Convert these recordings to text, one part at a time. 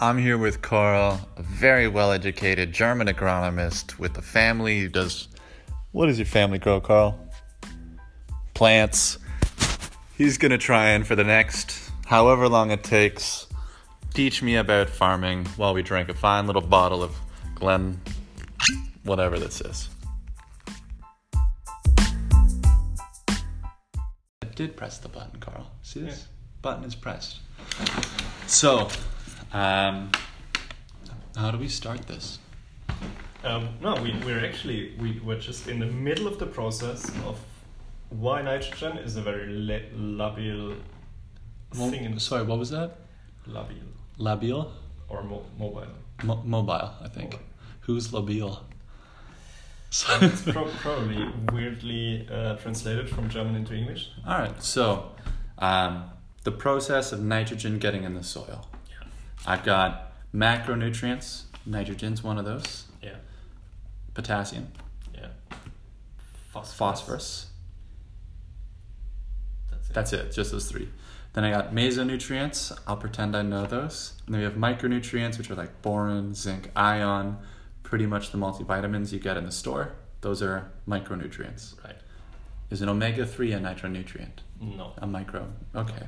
I'm here with Carl, a very well educated German agronomist with a family who does. What does your family grow, Carl? Plants. He's gonna try and, for the next however long it takes, teach me about farming while we drink a fine little bottle of Glen, whatever this is. I did press the button, Carl. See this? Yeah. Button is pressed. So, um, how do we start this? Um, no, we, we're actually we were just in the middle of the process of why nitrogen is a very la- labial thing in sorry, what was that? labial Labial? or mo- mobile. Mo- mobile, I think. Mobile. Who's labial? Um, it's pro- probably weirdly uh, translated from German into English. All right, so um, the process of nitrogen getting in the soil. I've got macronutrients. Nitrogen's one of those. Yeah. Potassium, Yeah. Phosphorus. phosphorus. That's it. That's it, just those three. Then I got mesonutrients. I'll pretend I know those. And then we have micronutrients, which are like boron, zinc, ion, pretty much the multivitamins you get in the store. Those are micronutrients. right. Is an omega 3 a nitronutrient? No. A micro. Okay.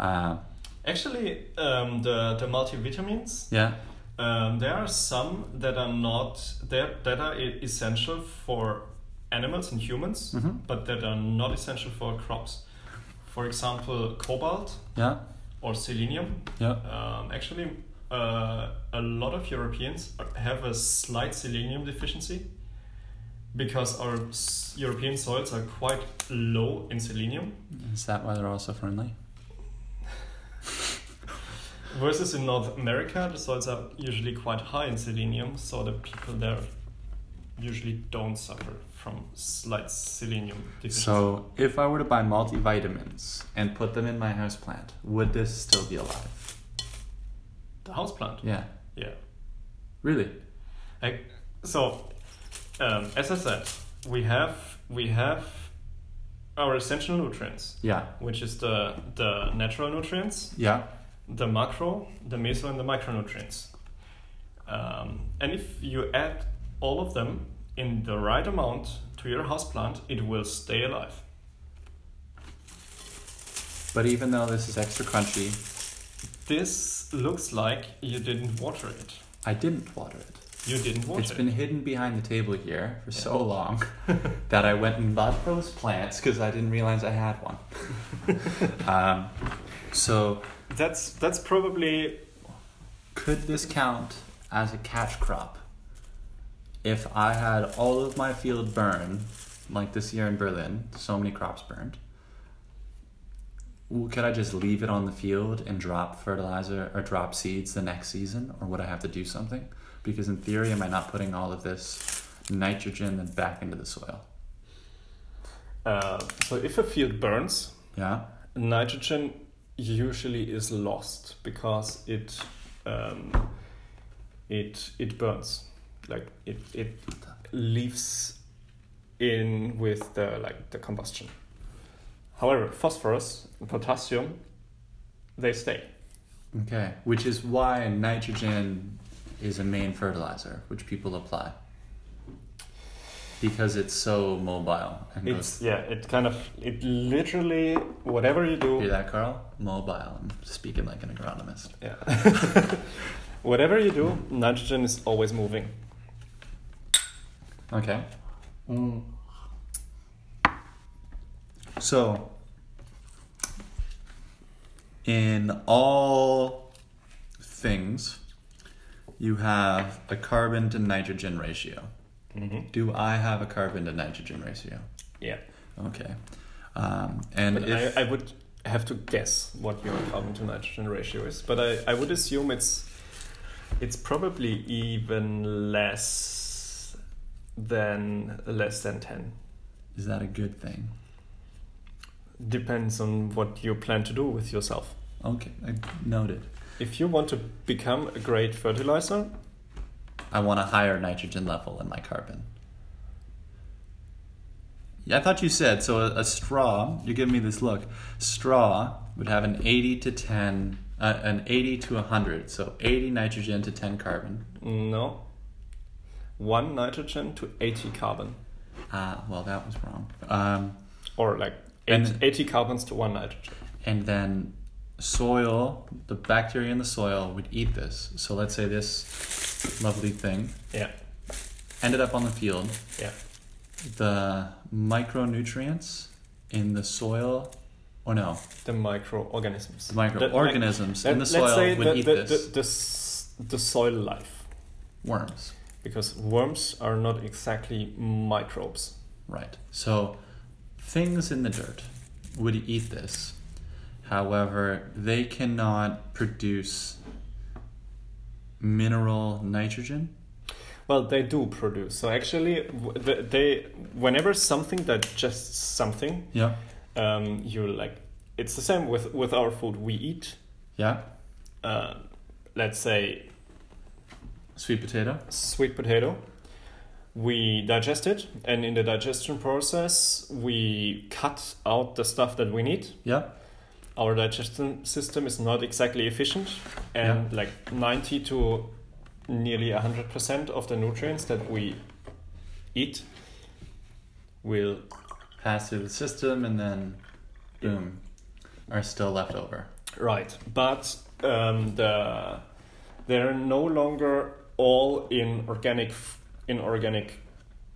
Uh, Actually, um, the the multivitamins yeah. Um, there are some that are not that that are essential for animals and humans, Mhm. but that are not essential for crops. For example, cobalt Yeah. or selenium. Yeah. Um, actually, uh, a lot of Europeans have a slight selenium deficiency because our European soils are quite low in selenium. Is that why they're also friendly? Versus in North America, the soils are usually quite high in selenium, so the people there usually don't suffer from slight selenium deficiency. So, if I were to buy multivitamins and put them in my house plant, would this still be alive? the houseplant, Yeah. yeah. Really? Like, so, um, as I said, we have we have our essential nutrients, Yeah. which is the the natural nutrients, Yeah. The macro, the meso, and the micronutrients. Um, and if you add all of them in the right amount to your houseplant, it will stay alive. But even though this is extra crunchy, This looks like you didn't water it. I didn't water it. You didn't water It's it. It's been hidden behind the table here for so long that I went and bought those plants because I didn't realize I had one. um, so, That's that's probably could this count as a catch crop if I had all of my field burn, like this year in Berlin, so many crops burned? Could I just leave it on the field and drop fertilizer or drop seeds the next season, or would I have to do something? Because in theory, am I not putting all of this nitrogen then back into the soil? uh, so if a field burns, Yeah. nitrogen usually is lost because it um, it it burns like it it leaves in with the like the combustion however phosphorus and potassium they stay Okay. Which is why nitrogen is a main fertilizer, which people apply. Because it's so mobile and goes it's yeah it kind of it literally whatever you do Hear that, Carl? Mobile. I'm speaking like an agronomist. yeah whatever you do nitrogen is always moving Okay. Mm. So, in all things, you have a carbon to nitrogen ratio. Mm-hmm. Do I have a carbon to nitrogen ratio? yeah Okay. Um, and if I, I would have to guess what your carbon to nitrogen ratio is, but I, I would assume it's it's probably even less than less than ten. is that a good thing? Depends on what you plan to do with yourself. Okay, I noted. If you want to become a great fertilizer, I want a higher nitrogen level in my carbon. Yeah, I thought you said so. A, a straw. You're giving me this look. Straw would have an 80 to 10, uh, an 80 to 100. So 80 nitrogen to 10 carbon. No. One nitrogen to 80 carbon. Ah, well, that was wrong. Um, Or like And- 80 carbons to one nitrogen. and then soil, the bacteria in the soil would eat this. So let's say this lovely thing Yeah. ended up on the field. Yeah. The micronutrients in the soil, or no, The microorganisms. the microorganisms Let- in the let's soil say would the, eat the, this. The, the, the soil life. Worms. Because worms are not exactly microbes. Right. So things in the dirt would eat this. However, they cannot produce mineral nitrogen. Well, they do produce. So actually, they whenever something that just something, Yeah. um, you like. It's the same with with our food. We eat, Yeah. uh, let's say, Sweet potato. sweet potato. We digest it, and in the digestion process, we cut out the stuff that we need. Yeah. Our digestion system is not exactly efficient, and like ninety to nearly hundred percent of the nutrients that we eat will Pass through the system and then boom, are still left over. Right, but um, the they're no longer all in organic in organic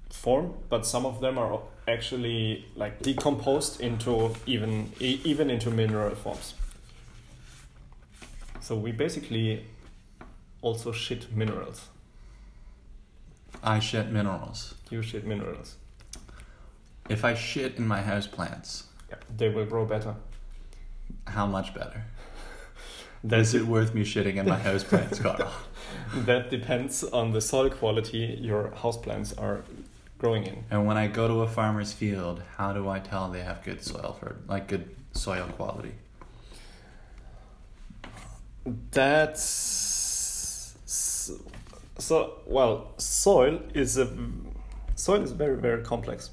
form, but some of them are actually like decomposed into even even into mineral forms. So we basically also shit minerals. I shit minerals. You shit minerals. If I shit in my houseplants, Yeah, they will grow better. how much better? That's Is it worth me shitting in my houseplants, Carl? that depends on the soil quality your houseplants are growing in. And when I go to a farmer's field, how do I tell they have good soil for like good soil quality? That's so well. Soil is a soil is very very complex.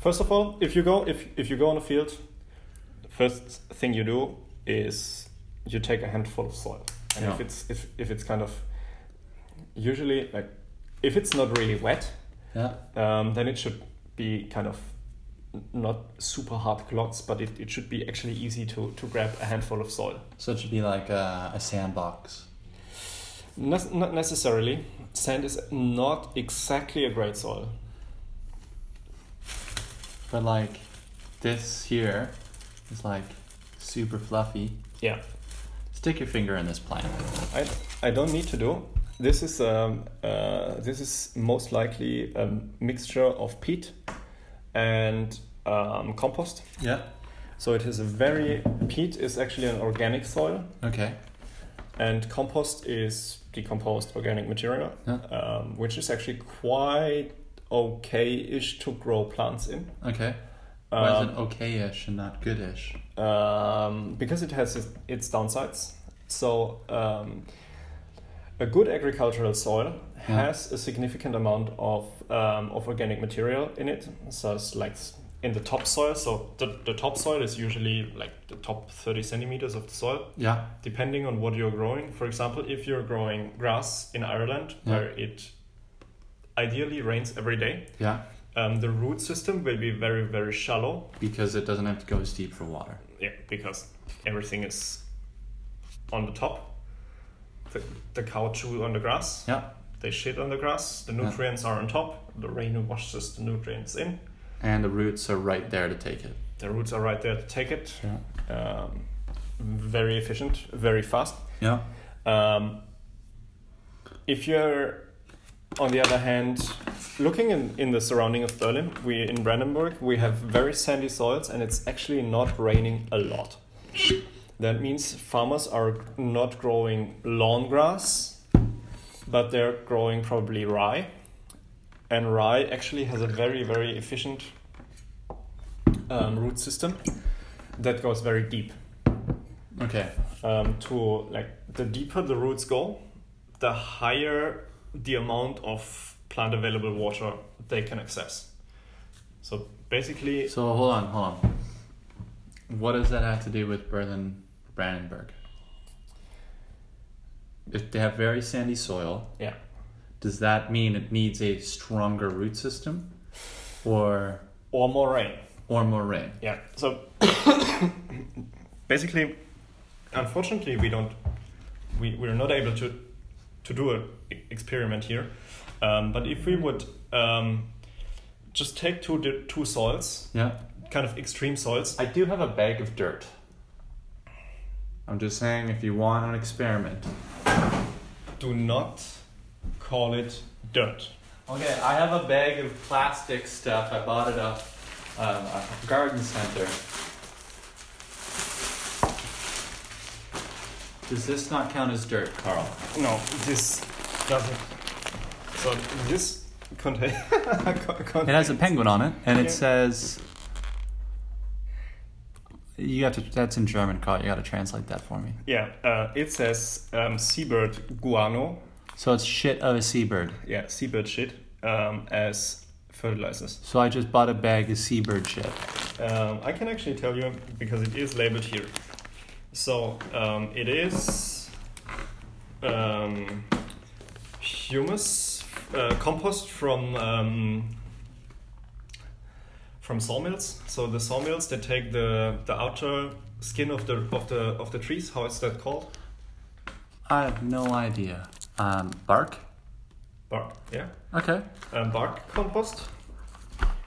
First of all, if you go if if you go on a field, first thing you do is you take a handful of soil, and if it's if if it's kind of usually like if it's not really wet, Yeah. um, then it should be kind of not super hard clods, but it, it should be actually easy to, to grab a handful of soil. So it should be like a, a sandbox. Nes- not necessarily. Sand is not exactly a great soil. But like this here is like super fluffy. Yeah, Stick your finger in this plant. I, I don't need to do. This is um, uh, this is most likely a mixture of peat and um, compost. Yeah. So it is a very peat is actually an organic soil, Okay. and compost is decomposed organic material, Yeah. um, which is actually quite okay-ish to grow plants in. Okay. Why is Um, it okay-ish and not good-ish? um, because it has its, its downsides. So, um, a good agricultural soil Yeah. has a significant amount of um, of organic material in it. So it's like in the topsoil. So the, the topsoil is usually like the top thirty centimeters of the soil, Yeah. depending on what you're growing. For example, if you're growing grass in Ireland, Yeah. where it ideally rains every day, Yeah. um, the root system will be very very shallow Because it doesn't have to go as deep for water. Yeah, because everything is on the top. The, the cow chew on the grass. Yeah. They shit on the grass. The Yeah. nutrients are on top. The rain washes the nutrients in. And the roots are right there to take it. The roots are right there to take it. Yeah. Um, very efficient, very fast. Yeah. Um, if you're, on the other hand, looking in, in the surrounding of Berlin, we in Brandenburg we have very sandy soils, and it's actually not raining a lot. That means farmers are not growing lawn grass, but they're growing probably rye, and rye actually has a very very efficient um, root system that goes very deep Okay. um, to like the deeper the roots go, the higher the amount of plant available water they can access. So basically, So hold on, hold on. What does that have to do with Berlin Brandenburg? If they have very sandy soil, yeah. does that mean it needs a stronger root system, or Or more rain. or more rain? Yeah. So basically, unfortunately, we don't. We we're not able to to do an experiment here. Um, but if we would um, just take two di- two soils, Yeah. kind of extreme soils. I do have a bag of dirt. I'm just saying, if you want an experiment. Do not call it dirt. Okay, I have a bag of plastic stuff. I bought it at um, a garden center. Does this not count as dirt, Carl? No, this doesn't. So this contain. It has a penguin on it, and it says. You have to. That's in German, Carl. You got to translate that for me. Yeah, uh, it says um, seabird guano. So it's shit of a seabird. Yeah, seabird shit um, as fertilizers. So I just bought a bag of seabird shit. Um, I can actually tell you because it is labeled here. So um, it is um, humus uh, compost from um, from sawmills. So the sawmills they take the the outer skin of the of the of the trees. How is that called? I have no idea. Um, bark. Bark. Yeah. Okay. Um, bark compost.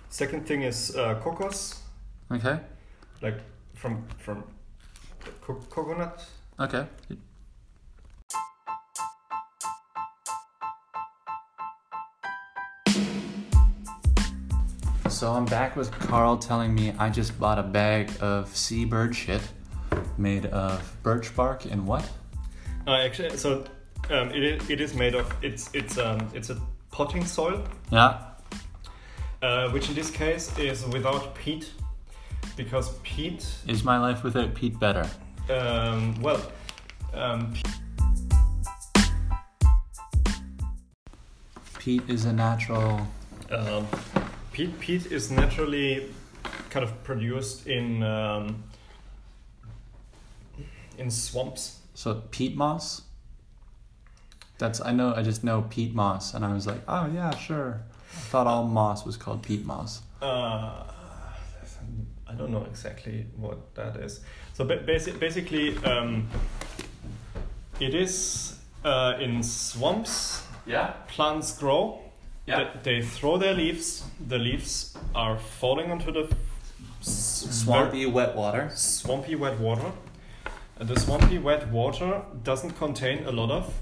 Second thing is uh, cocos, Okay. like from from co- coconut Okay. So I'm back with Carl telling me I just bought a bag of seabird shit made of birch bark and what? Uh, actually, so um, it is, it is made of it's it's um it's a potting soil, Yeah. uh, which in this case is without peat, because peat, Is my life without peat better? um, well, um, Peat is a natural. um, peat peat is naturally kind of produced in um, in swamps. So peat moss. That's I know. I just know peat moss, and I was like, oh yeah, sure. I thought all moss was called peat moss. Uh, I don't know exactly what that is. So ba- basi- basically, um, it is uh, in swamps. Yeah. Plants grow. Yeah. They, they throw their leaves. The leaves are falling onto the s- Swampy wet water. swampy wet water. And the swampy wet water doesn't contain a lot of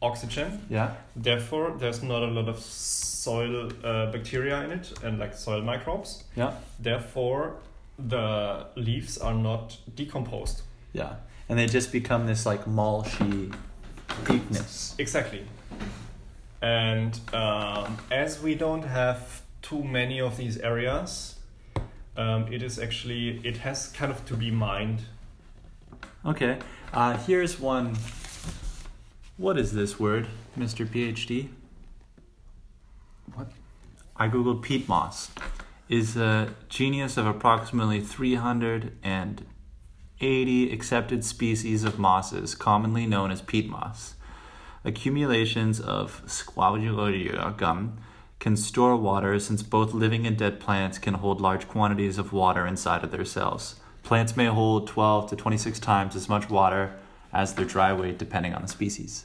oxygen. Yeah. Therefore, there's not a lot of soil uh, bacteria in it and like soil microbes. Yeah. Therefore, the leaves are not decomposed. Yeah. And they just become this like mulchy deepness. Exactly. And um, as we don't have too many of these areas, um, it is actually it has kind of to be mined. Okay. Uh, here's one. What is this word, Mr. PhD? What? I googled peat moss. Is a genus of approximately 380 accepted species of mosses, commonly known as peat moss. Accumulations of Squalidum gum can store water since both living and dead plants can hold large quantities of water inside of their cells. Plants may hold 12 to 26 times as much water as their dry weight depending on the species.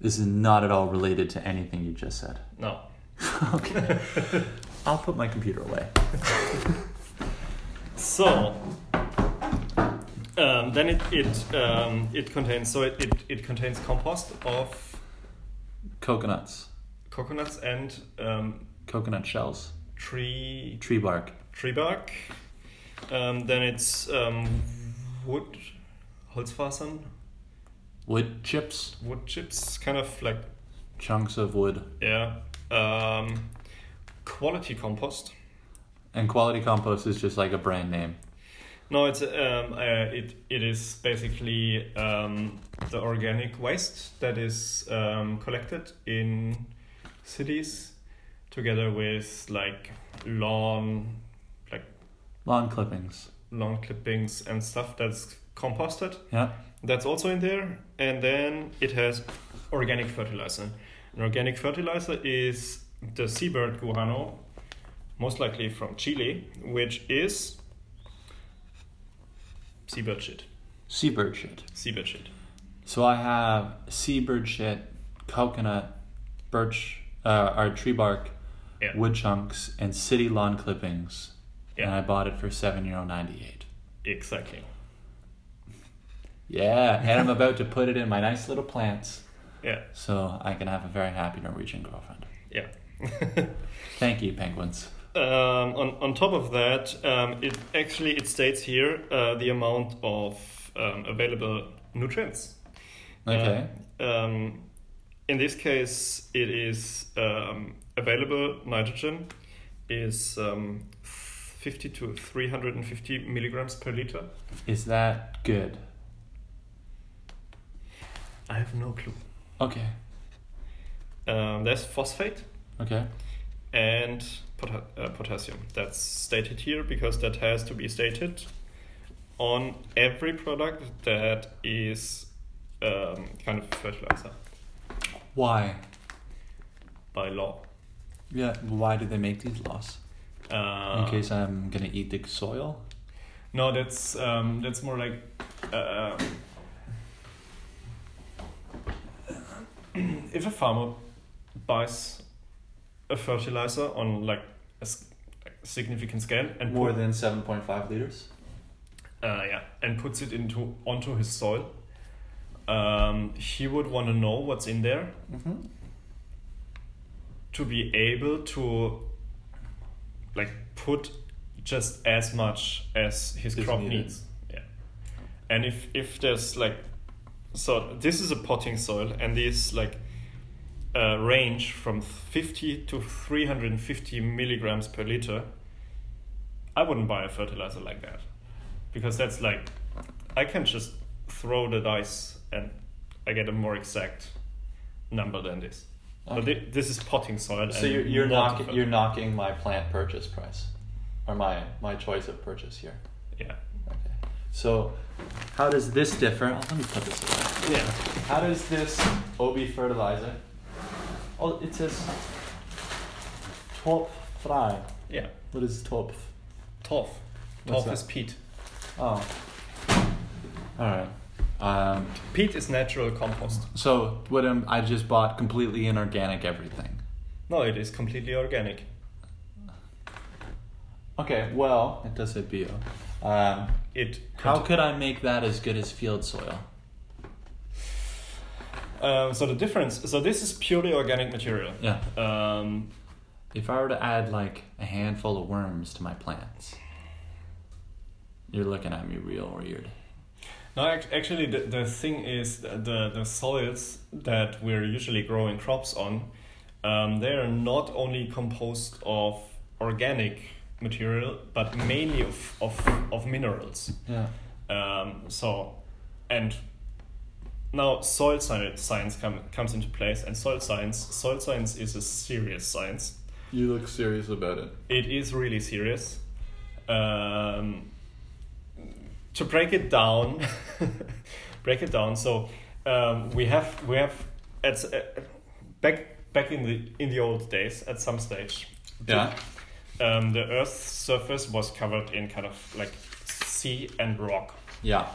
This is not at all related to anything you just said. No. okay. I'll put my computer away. So um, then it it um, it contains so it, it, it contains compost of Coconuts, coconuts and um, coconut shells, tree tree bark, tree bark. Um, then it's um, wood, Holzfasern, wood chips, wood chips, kind of like chunks of wood, yeah. Um, quality compost. and quality compost is just like a brand name. No, it's um, uh, it it is basically um, the organic waste that is um, collected in cities together with like lawn, like Lawn clippings. lawn clippings and stuff that's composted. Yeah. That's also in there. And then it has organic fertilizer. And organic fertilizer is the seabird guano, most likely from Chile, which is seabird shit. Seabird shit. Seabird shit. So I have seabird shit, coconut, birch, uh, or tree bark, Yeah. wood chunks, and city lawn clippings. Yeah. And I bought it for seven euro ninety eight. Exactly. Yeah, and I'm about to put it in my nice little plants, Yeah. so I can have a very happy Norwegian girlfriend. Yeah. Thank you, penguins. Um, on, on top of that, um, it actually it states here uh, the amount of um, available nutrients. Okay. Uh, um, in this case, it is um, available nitrogen is um, 50 to 350 milligrams per liter. Is that good? I have no clue. Okay. Um, there's phosphate Okay. and pota- uh, potassium. That's stated here because that has to be stated on every product that is um, kind of fertilizer Why? by law. Yeah. Why do they make these laws? Uh, In case I'm gonna eat the soil. No, that's um, that's more like uh, if a farmer buys a fertilizer on like a significant scale and More put- than seven point five liters. uh, yeah, and puts it into onto his soil, um, he would want to know what's in there Mm-hmm. to be able to like put just as much as his Is crop needed. needs. Yeah. And if if there's like so this is a potting soil and these like uh, range from 50 to 350 milligrams per liter i wouldn't buy a fertilizer like that because that's like i can just throw the dice and i get a more exact number than this but Okay. thi- this is potting soil So you're you're knocking you're knocking my plant purchase price, or my my choice of purchase here. yeah Okay. So, how does this differ? Let me put this away. yeah How does this OB fertilizer? Oh, it says top fry. yeah What is top? What's tough is that? peat Oh. All right. Um, peat is natural compost so what am I just bought completely inorganic everything. no it is completely organic Okay. Well, it does say bio. Um, it how could I make that as good as field soil? Um, so the difference, so this is purely organic material. Yeah. Um, If I were to add like a handful of worms to my plants, you're looking at me real weird. no, actually, the, the thing is the the soils that we're usually growing crops on, um, they are not only composed of organic material, but mainly of of, of minerals. Yeah. Um, so, and now soil sci- science come, comes into place, and soil science soil science is a serious science. You look serious about it. It is really serious. Um, to break it down, break it down. So um, we have we have at uh, back back in the in the old days at some stage. Yeah. Um, the Earth's surface was covered in kind of like sea and rock. Yeah.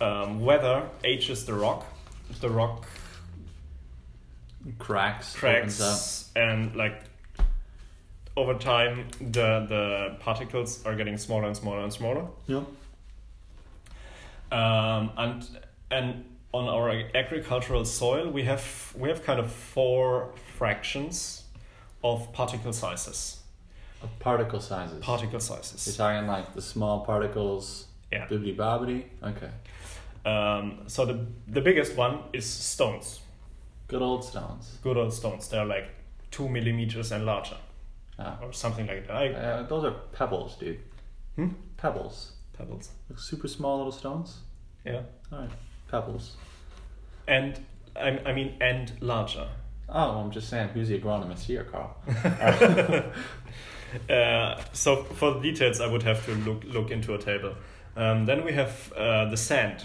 Um, weather ages the rock. The rock Cracks. cracks and like over time the the particles are getting smaller and smaller and smaller Yeah. um, and and on our agricultural soil we have we have kind of four fractions of particle sizes Of particle sizes. particle sizes. You're talking like the small particles. Yeah. Bibbidi bobbidi. Okay. um, so the the biggest one is stones Good old stones. good old stones they're like two millimeters and larger Yeah. or something like that I, Uh, those are pebbles, dude. Hmm? Pebbles. pebbles Like super small little stones. yeah All right. Pebbles. and I, I mean and larger Oh, well, I'm just saying, who's the agronomist here, Carl? Uh, so for the details, I would have to look look into a table. Um, then we have uh, the sand.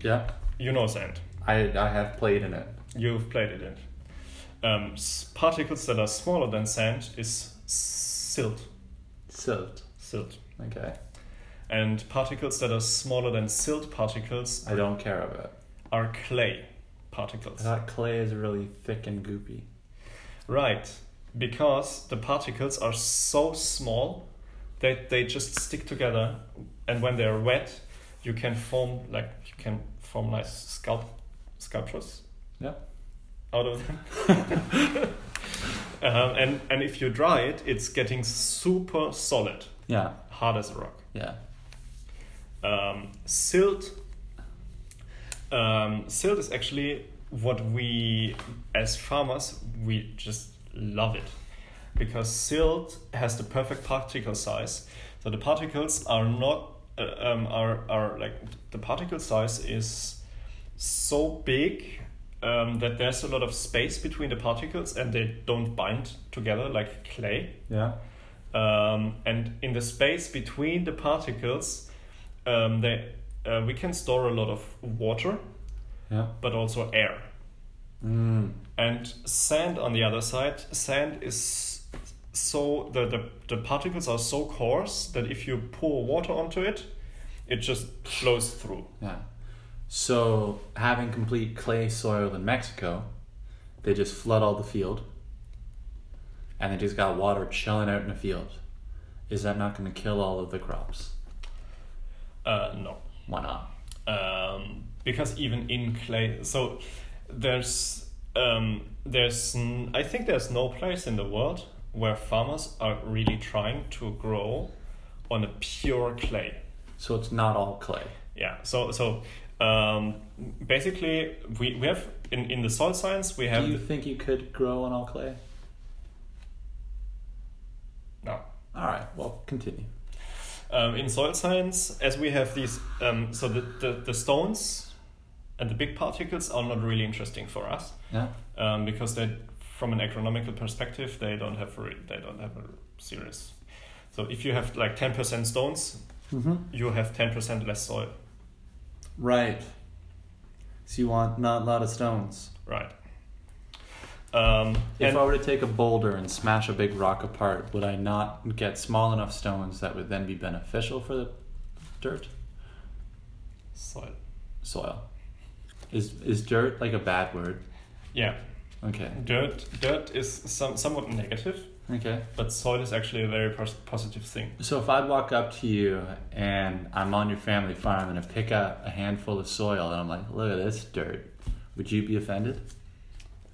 yeah, You know sand. I I have played in it. You've played it in. Um, particles that are smaller than sand is silt. Silt. Silt. Okay. And particles that are smaller than silt particles I don't care about are clay particles. Thought clay is really thick and goopy. Right, because the particles are so small that they just stick together, and when they're wet, you can form like you can form nice sculpt sculptures. Yeah. Out of them. um, and and if you dry it, it's getting super solid, Yeah. hard as a rock. Yeah. Um, silt. Um, silt is actually what we, as farmers, we just love it, because silt has the perfect particle size. So the particles are not uh, um, are are like the particle size is so big um, that there's a lot of space between the particles and they don't bind together like clay. Yeah. Um, and in the space between the particles, um, they, uh, we can store a lot of water, Yeah. but also air. Mm. And sand on the other side, sand is so the, the, the particles are so coarse that if you pour water onto it, it just flows through. Yeah. So having complete clay soil in Mexico, they just flood all the field, and they just got water chilling out in the field. Is that not going to kill all of the crops? Uh, no. Why not? um, because even in clay so there's um, there's n- I think there's no place in the world where farmers are really trying to grow on a pure clay So it's not all clay. yeah so so um, basically we, we have in, in the soil science we have Do you think you could grow on all clay? no All right. Well, continue. um, in soil science as we have these um, so the, the, the stones and the big particles are not really interesting for us Yeah. um, because they, from an agronomical perspective, they don't have a, they don't have a serious. So if you have like ten percent stones, Mm-hmm. you have ten percent less soil, Right. So you want not a lot of stones. right? Um, If I were to take a boulder and smash a big rock apart, would I not get small enough stones that would then be beneficial for the dirt? soil, Soil. Is is dirt like a bad word? yeah, Okay. dirt, dirt is some somewhat negative, Okay. but soil is actually a very pos- positive thing. So if I'd walk up to you and I'm on your family farm and I pick up a handful of soil and I'm like, look at this dirt, would you be offended?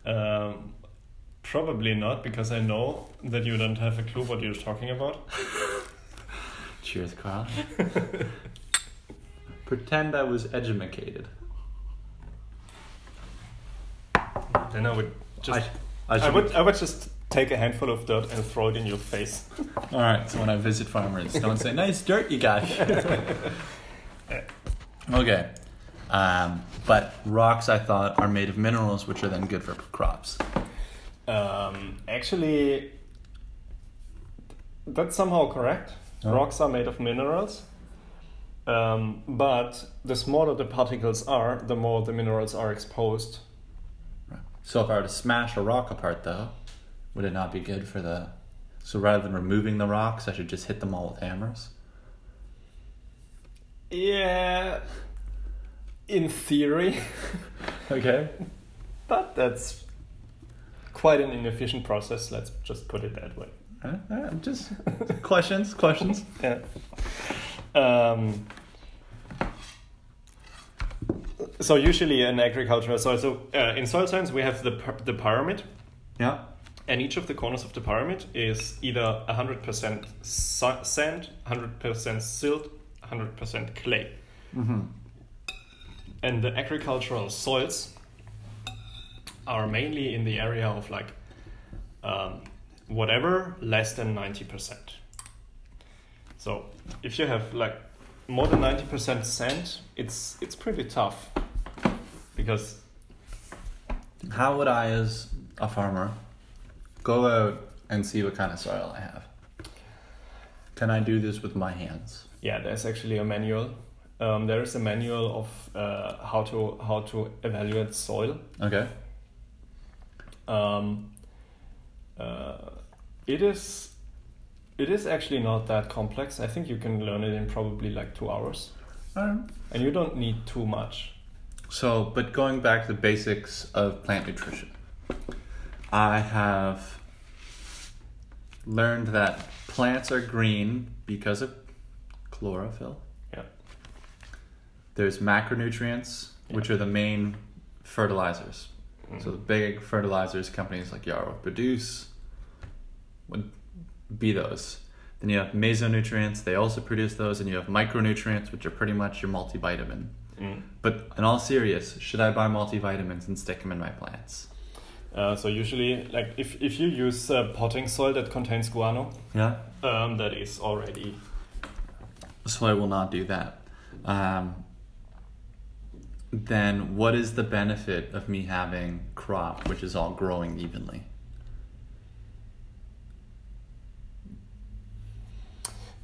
Um, probably not because I know that you don't have a clue what you're talking about. Cheers, Carl. Pretend I was educated. Then I would just I, I, I would I would just take a handful of dirt and throw it in your face. All right. So when I visit farmers, don't say nice dirt you got. okay. Um, but rocks, I thought, are made of minerals, which are then good for crops. Um, actually, that's somehow correct. Oh. Rocks are made of minerals. Um, but the smaller the particles are, the more the minerals are exposed. So if I were to smash a rock apart, though, would it not be good for the? So rather than removing the rocks, I should just hit them all with hammers. Yeah, in theory, Okay. but that's quite an inefficient process. Let's just put it that way. Uh, uh, just questions, questions. Yeah. Um, so usually in agricultural so, so uh, in soil science we have the the pyramid, Yeah. and each of the corners of the pyramid is either hundred percent sand, hundred percent silt, hundred percent clay, Mm-hmm. and the agricultural soils are mainly in the area of like um, whatever less than ninety percent. So if you have like more than ninety percent sand, it's it's pretty tough because How would I, as a farmer, go out and see what kind of soil I have. Can I do this with my hands? Yeah, there's actually a manual. Um, there is a manual of uh, how to how to evaluate soil. Okay. Um, uh, it is it is actually not that complex. I think you can learn it in probably like two hours, Alright. and you don't need too much. So, but going back to the basics of plant nutrition, I have learned that plants are green because of chlorophyll. Yeah. There's macronutrients, which are the main fertilizers. Mm-hmm. So the big fertilizers companies like Yara produce would be those. Then you have mesonutrients, they also produce those, and you have micronutrients, which are pretty much your multivitamin. Mm. But in all serious, should I buy multivitamins and stick them in my plants? Uh, so usually, like if if you use uh, potting soil that contains guano, Yeah. um, that is already So I will not do that. Um, then what is the benefit of me having crop which is all growing evenly?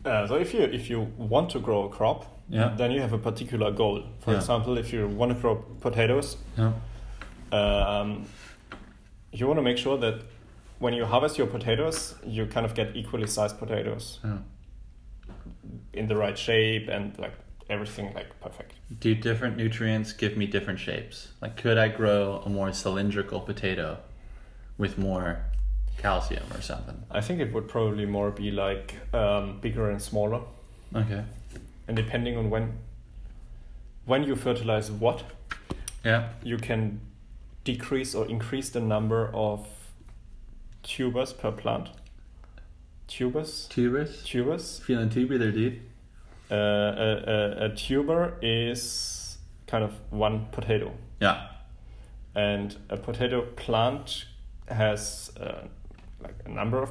Uh, so if you if you want to grow a crop, Yeah. then you have a particular goal. For Yeah. example, if you want to grow potatoes, Yeah. um, you want to make sure that when you harvest your potatoes, you kind of get equally sized potatoes Yeah. in the right shape and like everything like perfect. Do different nutrients give me different shapes? Like, could I grow a more cylindrical potato with more calcium or something? I think it would probably more be like um, bigger and smaller, Okay. and depending on when when you fertilize what, Yeah. you can decrease or increase the number of tubers per plant. Tubers, Tubers? tubers. Feeling tubular, dude? Uh, a, a, a tuber is kind of one potato, Yeah. and a potato plant has uh, like a number of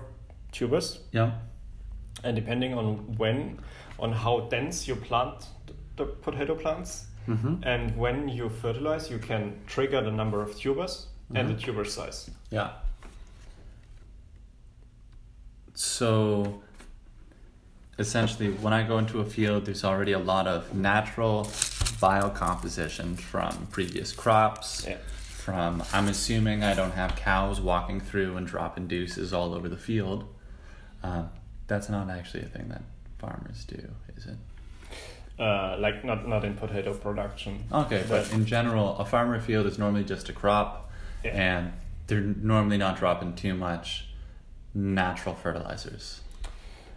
tubers, Yeah. and depending on when, on how dense you plant the potato plants, Mm-hmm. and when you fertilize, you can trigger the number of tubers and the Mhm. tuber size. Yeah. So essentially, when I go into a field, there's already a lot of natural biocomposition from previous crops. Yeah. From, I'm assuming I don't have cows walking through and dropping deuces all over the field. Um, that's not actually a thing that farmers do, is it? Uh, like not not in potato production. Okay, but But- in general, a farmer field is normally just a crop, Yeah. and they're normally not dropping too much natural fertilizers.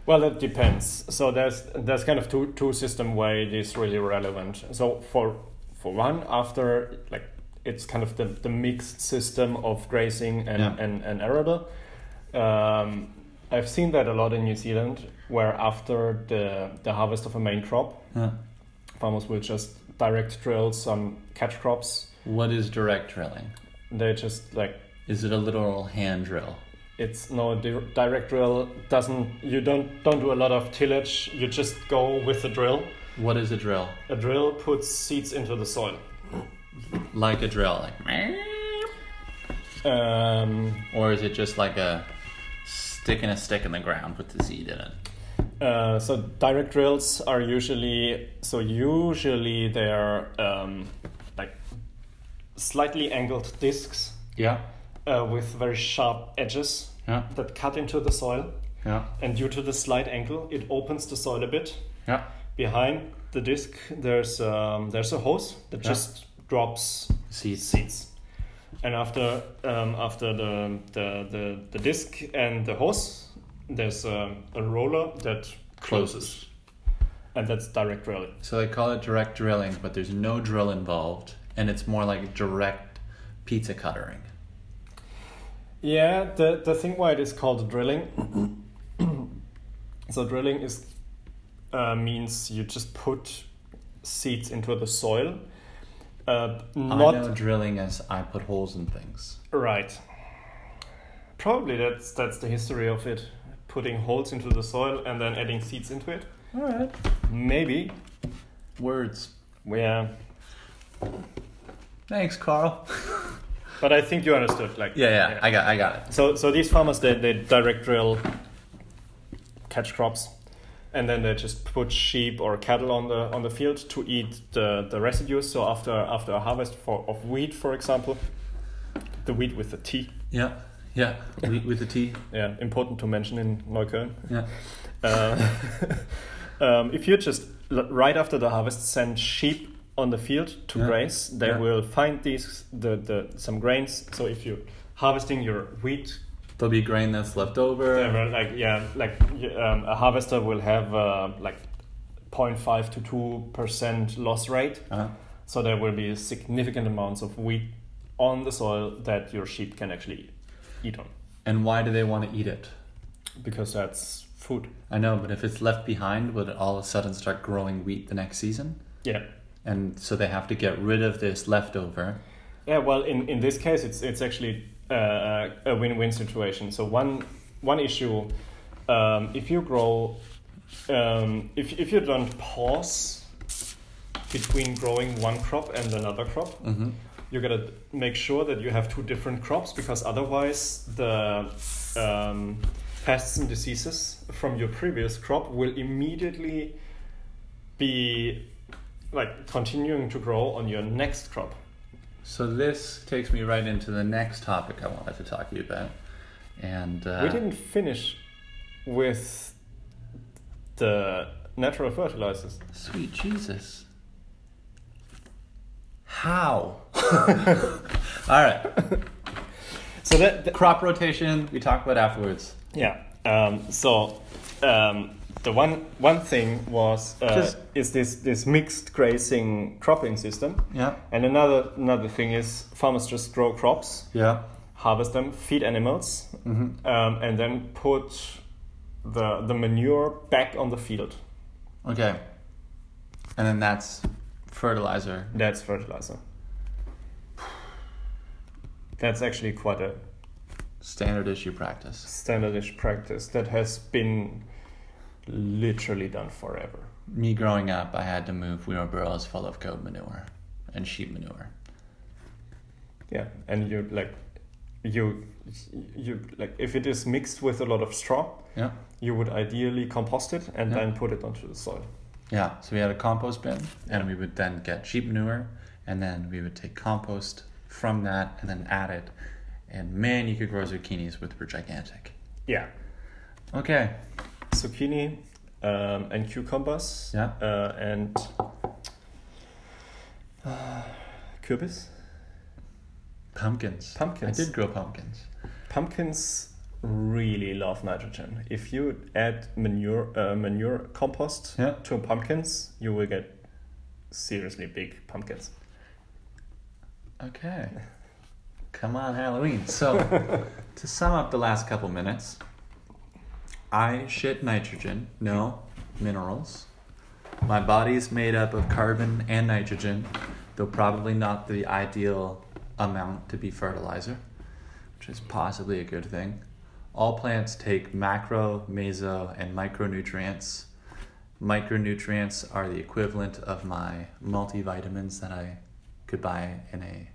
Well, that depends. So there's there's kind of two two system where it is really relevant. So for for one, after like it's kind of the, the mixed system of grazing and Yeah. and, and arable. Um, I've seen that a lot in New Zealand, where after the the harvest of a main crop, Huh. farmers will just direct drill some catch crops. What is direct drilling? They just like Is it a literal hand drill? it's no di- direct drill doesn't you don't don't do a lot of tillage. You just go with the drill. What is a drill? A drill puts seeds into the soil. Like a drill, like, Um, or is it just like a stick sticking a stick in the ground with the seed in it? uh, so direct drills are usually so usually they're um, like slightly angled discs Yeah, uh, with very sharp edges yeah, that cut into the soil. yeah, And due to the slight angle, it opens the soil a bit. yeah. Behind the disc, there's um, there's a hose that Yeah. just drops Seeds. seeds. And after um, after the, the, the, the disc and the hose, there's a, a roller that closes. And that's direct drilling. So they call it direct drilling, but there's no drill involved, and it's more like direct pizza cuttering. Yeah, the, the thing why it is called drilling. so drilling is uh, means you just put seeds into the soil. Uh, I not know drilling as I put holes in things. Right. Probably that's that's the history of it. Putting holes into the soil and then adding seeds into it. All right. Maybe. Words. Yeah. Thanks, Carl. but I think you understood. Like Yeah, yeah, I got, I got it. So, so these farmers they, they direct drill, catch crops, and then they just put sheep or cattle on the on the field to eat the, the residues. So after after a harvest for of wheat, for example, the wheat with the T. Yeah, yeah. Wheat with the T. Yeah, important to mention in Neukölln. Yeah. Uh, um, if you just right after the harvest send sheep on the field to Yeah. graze, they Yeah. will find these the, the some grains. So if you're harvesting your wheat There'll be grain that's left over. Yeah, like yeah, like um, a harvester will have uh, like 0.5 to two percent loss rate. Uh-huh. So there will be significant amounts of wheat on the soil that your sheep can actually eat on, And why do they want to eat it? because that's food. I know, but if it's left behind, would it all of a sudden start growing wheat the next season? Yeah, And so they have to get rid of this leftover. yeah. Well, in, in this case, it's it's actually uh, a win-win situation. So one one issue, um, if you grow, um, if if you don't pause between growing one crop and another crop, Mm-hmm. you gotta make sure that you have two different crops because otherwise the um, pests and diseases from your previous crop will immediately be like continuing to grow on your next crop. So this takes me right into the next topic I wanted to talk to you about. And uh, we didn't finish with the natural fertilizers. Sweet Jesus. How? All right. So that, that Crop rotation, we talk about afterwards. Yeah. Um, so um, the one one thing was uh, is this this mixed grazing cropping system, Yeah. and another another thing is farmers just grow crops, Yeah. harvest them, feed animals, Mm-hmm. um, and then put the the manure back on the field. Okay. And then that's fertilizer. That's fertilizer. That's actually quite a Standard issue practice. standardish practice that has been literally done forever. Me growing up, I had to move wheelbarrows full of goat manure and sheep manure. Yeah, and you like you you like if it is mixed with a lot of straw, Yeah. you would ideally compost it and Yeah. then put it onto the soil. Yeah. So we had a compost bin, and we would then get sheep manure, and then we would take compost from that and then add it. And man, you could grow zucchinis, which were gigantic. Yeah, Okay. Zucchini um, and cucumbers. Yeah. uh, and uh, kürbis. Pumpkins. Pumpkins. I did grow pumpkins. Pumpkins really love nitrogen. If you add manure uh, manure compost Yeah. to pumpkins, you will get seriously big pumpkins. Okay. Come on, Halloween. So, to sum up the last couple minutes, I shit nitrogen, no minerals. My body is made up of carbon and nitrogen, though probably not the ideal amount to be fertilizer, which is possibly a good thing. All plants take macro, meso, and micronutrients. Micronutrients are the equivalent of my multivitamins that I could buy in a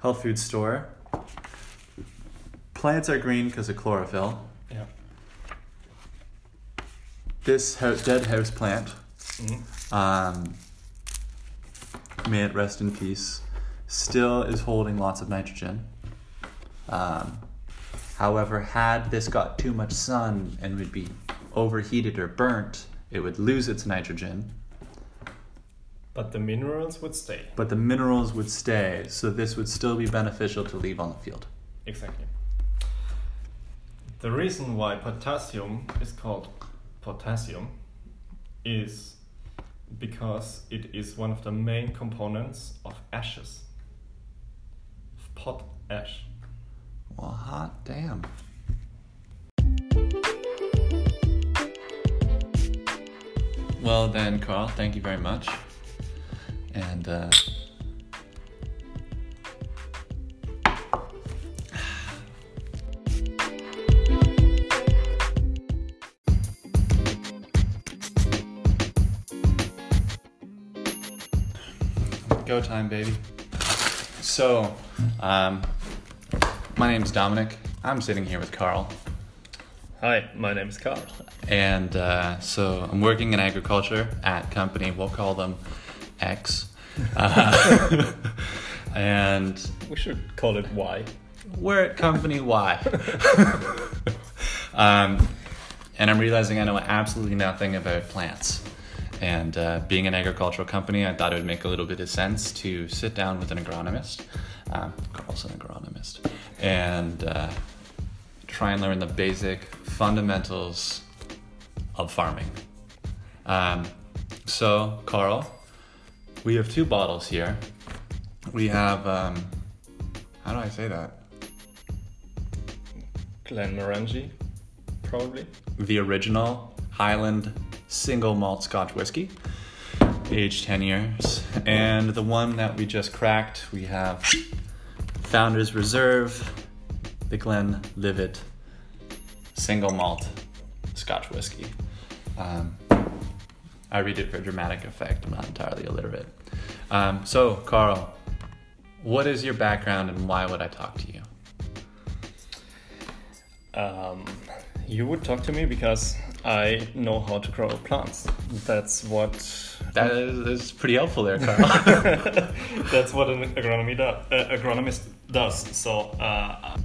health food store. Plants are green because of chlorophyll. This ho- dead house plant, Mhm. um, may it rest in peace, still is holding lots of nitrogen. Um, however, had this got too much sun and would be overheated or burnt, it would lose its nitrogen, But the minerals would stay. but the minerals would stay, so this would still be beneficial to leave on the field. Exactly. The reason why potassium is called potassium is because it is one of the main components of ashes. Of pot ash. Well, hot damn. Well, then, Carl, thank you very much. And, uh, go time, baby. So, um, My name's Dominic. I'm sitting here with Carl. Hi, my name is Carl. And uh, so I'm working in agriculture at company, we'll call them X. Uh, and We should call it Y. we're at company Y. um, and I'm realizing I know absolutely nothing about plants. And uh, being an agricultural company, I thought it would make a little bit of sense to sit down with an agronomist, um, Carl's an agronomist, and uh, try and learn the basic fundamentals of farming. Um, so, Carl, we have two bottles here. We have, um, how do I say that? Glenmorangie, probably. the original Highland single malt Scotch whiskey, aged 10 years. And the one that we just cracked, we have Founder's Reserve, the Glenlivet single malt Scotch whiskey. Um, I read it for dramatic effect, I'm not entirely illiterate. Um, so, Carl, what is your background and why would I talk to you? Um, you would talk to me because I know how to grow plants. That's what. That is, pretty helpful there, Carl. That's what an agronomy do, uh, agronomist does. So uh,